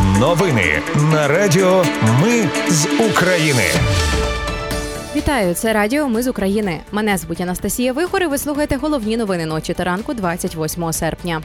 Новини на Радіо Ми з України. Вітаю, це Радіо Ми з України. Мене звуть Анастасія Вихор і Ви слухаєте головні новини ночі та ранку 28 серпня.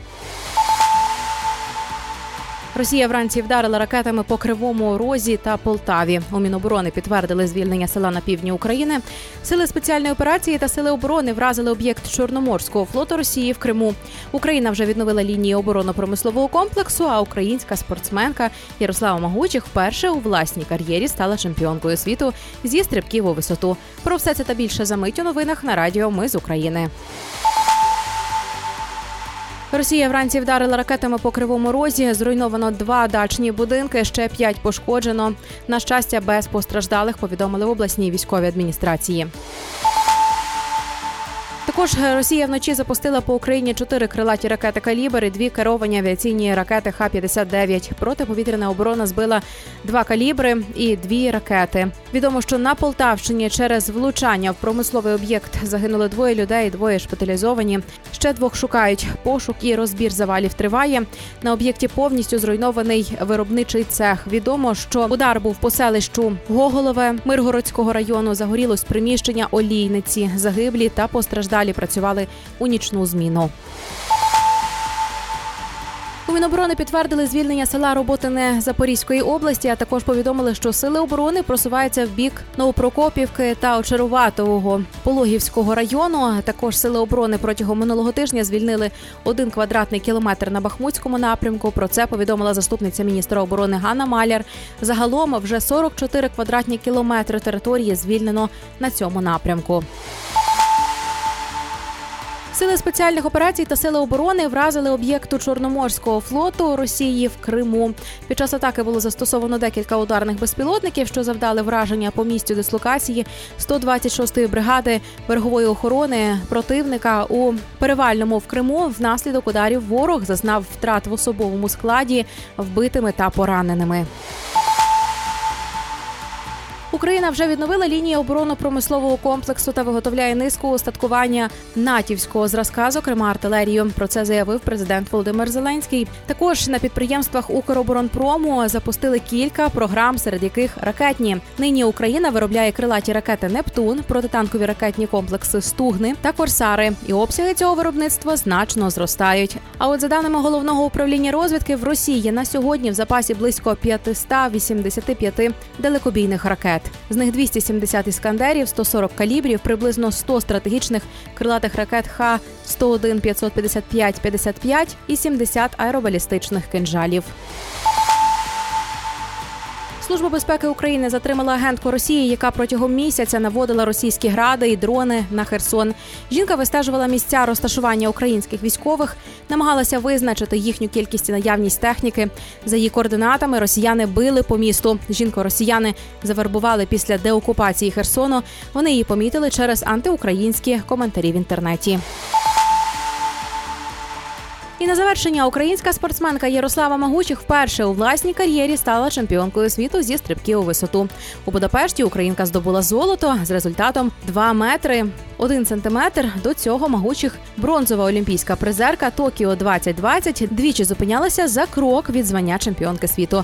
Росія вранці вдарила ракетами по Кривому Розі та Полтаві. У Міноборони підтвердили звільнення села на півдні України. Сили спеціальної операції та сили оборони вразили об'єкт Чорноморського флоту Росії в Криму. Україна вже відновила лінії оборонно-промислового комплексу. А українська спортсменка Ярослава Магучих вперше у власній кар'єрі стала чемпіонкою світу зі стрибків у висоту. Про все це та більше за мить у новинах на радіо Ми з України. Росія вранці вдарила ракетами по кривому розі. Зруйновано два дачні будинки, ще п'ять пошкоджено. На щастя, без постраждалих повідомили в обласній військовій адміністрації. Також Росія вночі запустила по Україні чотири крилаті ракети «Калібр» і дві керовані авіаційні ракети Х-59. Протиповітряна оборона збила два калібри і дві ракети. Відомо, що на Полтавщині через влучання в промисловий об'єкт загинули двоє людей, двоє шпиталізовані. Ще двох шукають. Пошук і розбір завалів триває. На об'єкті повністю зруйнований виробничий цех. Відомо, що удар був по селищу Гоголове Миргородського району. Загорілось приміщення олійниці, загиблі та постраждалі працювали у нічну зміну. У Міноборони підтвердили звільнення села Роботине Запорізької області, а також повідомили, що сили оборони просуваються в бік Новопрокопівки та Очаруватового Пологівського району. Також сили оборони протягом минулого тижня звільнили один квадратний кілометр на Бахмутському напрямку. Про це повідомила заступниця міністра оборони Ганна Маляр. Загалом вже 44 квадратні кілометри території звільнено на цьому напрямку. Сили спеціальних операцій та сили оборони вразили об'єкту Чорноморського флоту Росії в Криму. Під час атаки було застосовано декілька ударних безпілотників, що завдали враження по місцю дислокації 126-ї бригади берегової охорони противника у перевальному в Криму. Внаслідок ударів ворог зазнав втрат в особовому складі вбитими та пораненими. Україна вже відновила лінії оборонно-промислового комплексу та виготовляє низку устаткування натівського зразка, зокрема артилерію. Про це заявив президент Володимир Зеленський. Також на підприємствах Укроборонпрому запустили кілька програм, серед яких ракетні. Нині Україна виробляє крилаті ракети Нептун, протитанкові ракетні комплекси Стугни та Корсари. І обсяги цього виробництва значно зростають. А от за даними головного управління розвідки, в Росії на сьогодні в запасі близько 585 далекобійних ракет. З них 270 іскандерів, 140 калібрів, приблизно 100 стратегічних крилатих ракет Х-101, 555, 55 і 70 аеробалістичних кинжалів. Служба безпеки України затримала агентку Росії, яка протягом місяця наводила російські гради і дрони на Херсон. Жінка вистежувала місця розташування українських військових, намагалася визначити їхню кількість і наявність техніки. За її координатами росіяни били по місту. Жінку росіяни завербували після деокупації Херсону. Вони її помітили через антиукраїнські коментарі в інтернеті. І на завершення українська спортсменка Ярослава Магучих вперше у власній кар'єрі стала чемпіонкою світу зі стрибків у висоту. У Будапешті Українка здобула золото з результатом 2 метри 1 сантиметр. До цього Магучих бронзова олімпійська призерка Токіо 2020 двічі зупинялася за крок від звання чемпіонки світу.